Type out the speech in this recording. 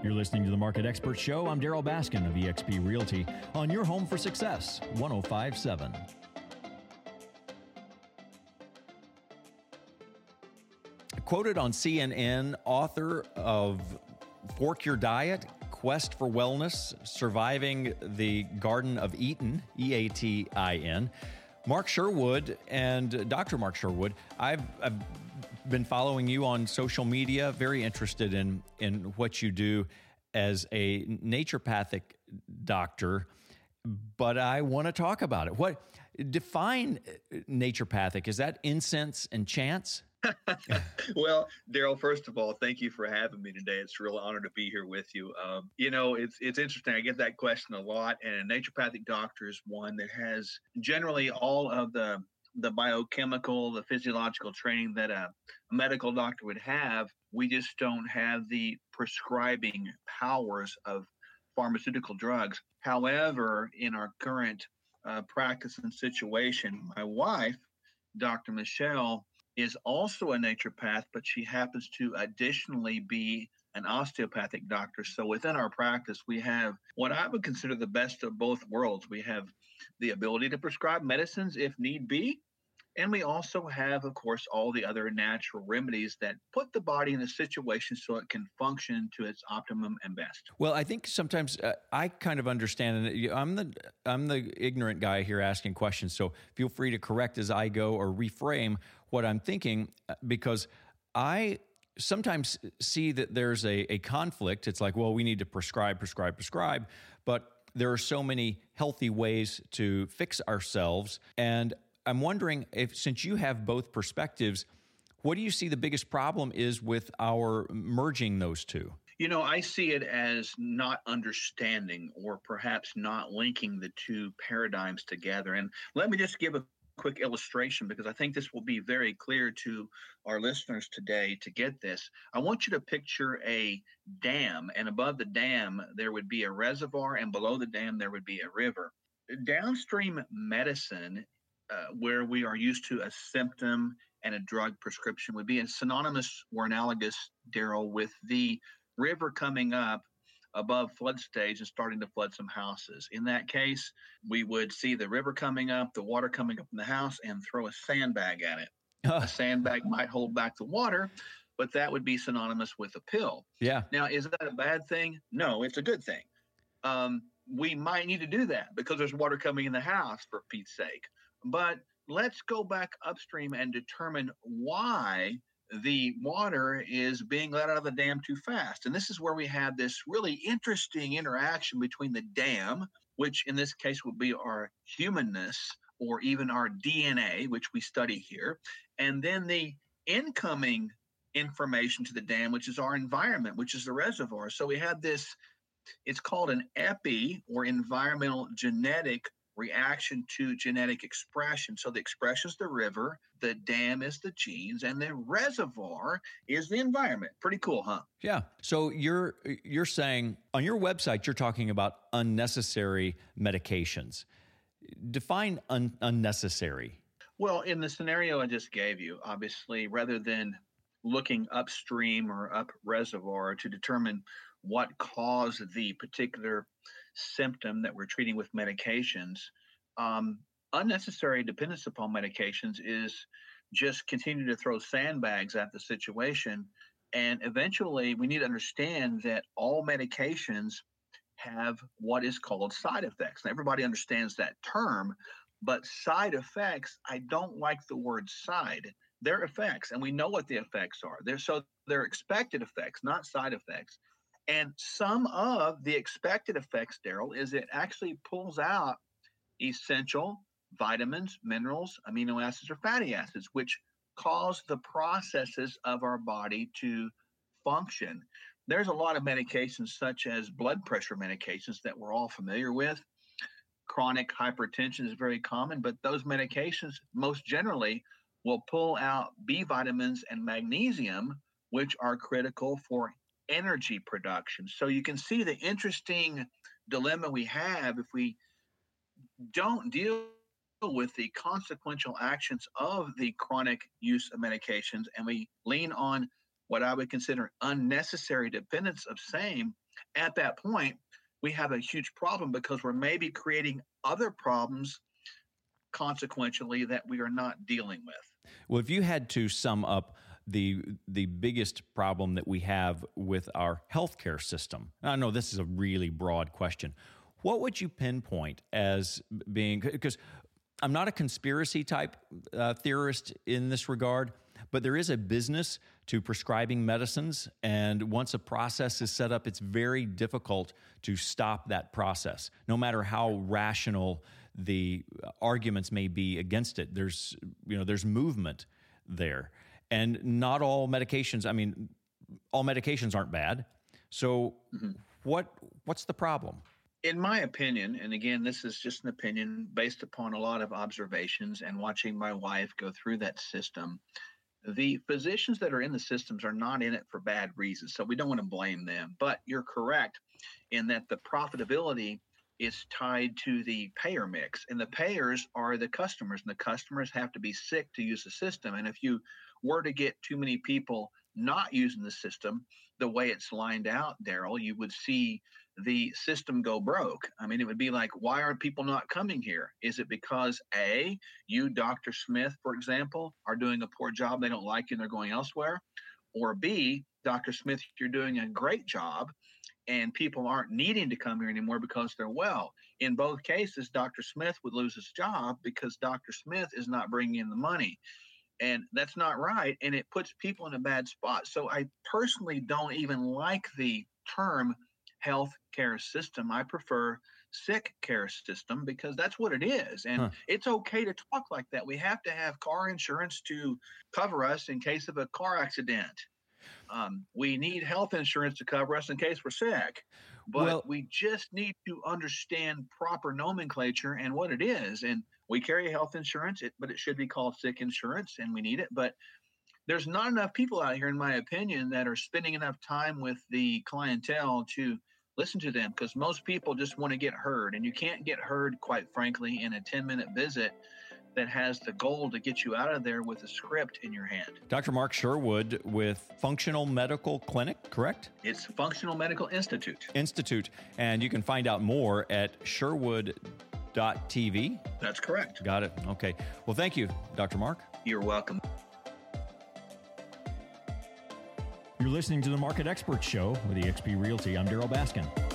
You're listening to the Market Expert Show. I'm Darryl Baskin of eXp Realty on your home for success, 1057. Quoted on CNN, author of Fork Your Diet, Quest for Wellness, Surviving the Garden of Eden, E A T I N. Mark Sherwood and uh, Dr. Mark Sherwood, I've, I've been following you on social media, very interested in, in what you do as a naturopathic doctor, but I want to talk about it. What define uh, naturopathic? Is that incense and chants? well, Darryl, first of all, thank you for having me today. It's a real honor to be here with you. Um, you know, it's it's interesting. I get that question a lot, and a naturopathic doctor is one that has generally all of the the biochemical, the physiological training that a, a medical doctor would have. We just don't have the prescribing powers of pharmaceutical drugs. However, in our current uh, practice and situation, my wife, Dr. Michelle, is also a naturopath, but she happens to additionally be an osteopathic doctor. So within our practice, we have what I would consider the best of both worlds. We have the ability to prescribe medicines if need be, and we also have, of course, all the other natural remedies that put the body in a situation so it can function to its optimum and best. Well, I think sometimes uh, I kind of understand, and I'm the I'm the ignorant guy here asking questions. So feel free to correct as I go or reframe what I'm thinking, uh, because I sometimes see that there's a, a conflict. It's like, well, we need to prescribe, prescribe, prescribe, but there are so many healthy ways to fix ourselves and I'm wondering if, since you have both perspectives, what do you see the biggest problem is with our merging those two? You know, I see it as not understanding or perhaps not linking the two paradigms together. And let me just give a quick illustration because I think this will be very clear to our listeners today to get this. I want you to picture a dam, and above the dam, there would be a reservoir, and below the dam, there would be a river. Downstream medicine uh, where we are used to a symptom and a drug prescription would be And synonymous or analogous, Darryl, with the river coming up above flood stage and starting to flood some houses. In that case, we would see the river coming up, the water coming up in the house, and throw a sandbag at it. a sandbag might hold back the water, but that would be synonymous with a pill. Yeah. Now, is that a bad thing? No, it's a good thing. Um, we might need to do that because there's water coming in the house, for Pete's sake. But let's go back upstream and determine why the water is being let out of the dam too fast. And this is where we have this really interesting interaction between the dam, which in this case would be our humanness or even our DNA, which we study here, and then the incoming information to the dam, which is our environment, which is the reservoir. So we have this, it's called an epi or environmental genetic reaction to genetic expression. So the expression is the river, the dam is the genes, and the reservoir is the environment. Pretty cool, huh? Yeah. So you're you're saying on your website you're talking about unnecessary medications. Define un- unnecessary. Well, in the scenario I just gave you, obviously, rather than looking upstream or up reservoir to determine what caused the particular symptom that we're treating with medications. Um, unnecessary dependence upon medications is just continue to throw sandbags at the situation. And eventually, we need to understand that all medications have what is called side effects. Now, everybody understands that term, but side effects, I don't like the word side. They're effects, and we know what the effects are. They're so they're expected effects, not side effects. And some of the expected effects, Darryl, is it actually pulls out essential vitamins, minerals, amino acids, or fatty acids, which cause the processes of our body to function. There's a lot of medications, such as blood pressure medications, that we're all familiar with. Chronic hypertension is very common, but those medications most generally will pull out B vitamins and magnesium, which are critical for energy production. So you can see the interesting dilemma we have if we don't deal with the consequential actions of the chronic use of medications and we lean on what I would consider unnecessary dependence of same, at that point, we have a huge problem because we're maybe creating other problems consequentially that we are not dealing with. Well, if you had to sum up the the biggest problem that we have with our healthcare system, I know this is a really broad question. What would you pinpoint as being because I'm not a conspiracy type uh, theorist in this regard, but there is a business to prescribing medicines. And once a process is set up, it's very difficult to stop that process, no matter how rational the arguments may be against it. There's, you know, there's movement there. And not all medications, I mean, all medications aren't bad. So mm-hmm. what what's the problem? in my opinion, and again, this is just an opinion based upon a lot of observations and watching my wife go through that system, the physicians that are in the systems are not in it for bad reasons. So we don't want to blame them. But you're correct in that the profitability is tied to the payer mix, and the payers are the customers, and the customers have to be sick to use the system. And if you were to get too many people not using the system the way it's lined out, Darryl, you would see the system go broke. I mean, it would be like, why are people not coming here? Is it because A, you, Dr. Smith, for example, are doing a poor job, they don't like you, and they're going elsewhere? Or B, Dr. Smith, you're doing a great job and people aren't needing to come here anymore because they're well. In both cases, Dr. Smith would lose his job because Dr. Smith is not bringing in the money. And that's not right. And it puts people in a bad spot. So I personally don't even like the term health care system. I prefer sick care system because that's what it is. And huh. it's okay to talk like that. We have to have car insurance to cover us in case of a car accident. Um, we need health insurance to cover us in case we're sick. But well, we just need to understand proper nomenclature and what it is. And we carry health insurance, but it should be called sick insurance, and we need it. But there's not enough people out here, in my opinion, that are spending enough time with the clientele to listen to them because most people just want to get heard and you can't get heard quite frankly in a 10 minute visit that has the goal to get you out of there with a script in your hand. Dr. Mark Sherwood with Functional Medical Clinic, correct? It's Functional Medical Institute. Institute. And you can find out more at sherwood.tv. That's correct. Got it. Okay. Well, thank you, Dr. Mark. You're welcome. You're listening to the Market Experts Show with eXp Realty. I'm Darryl Baskin.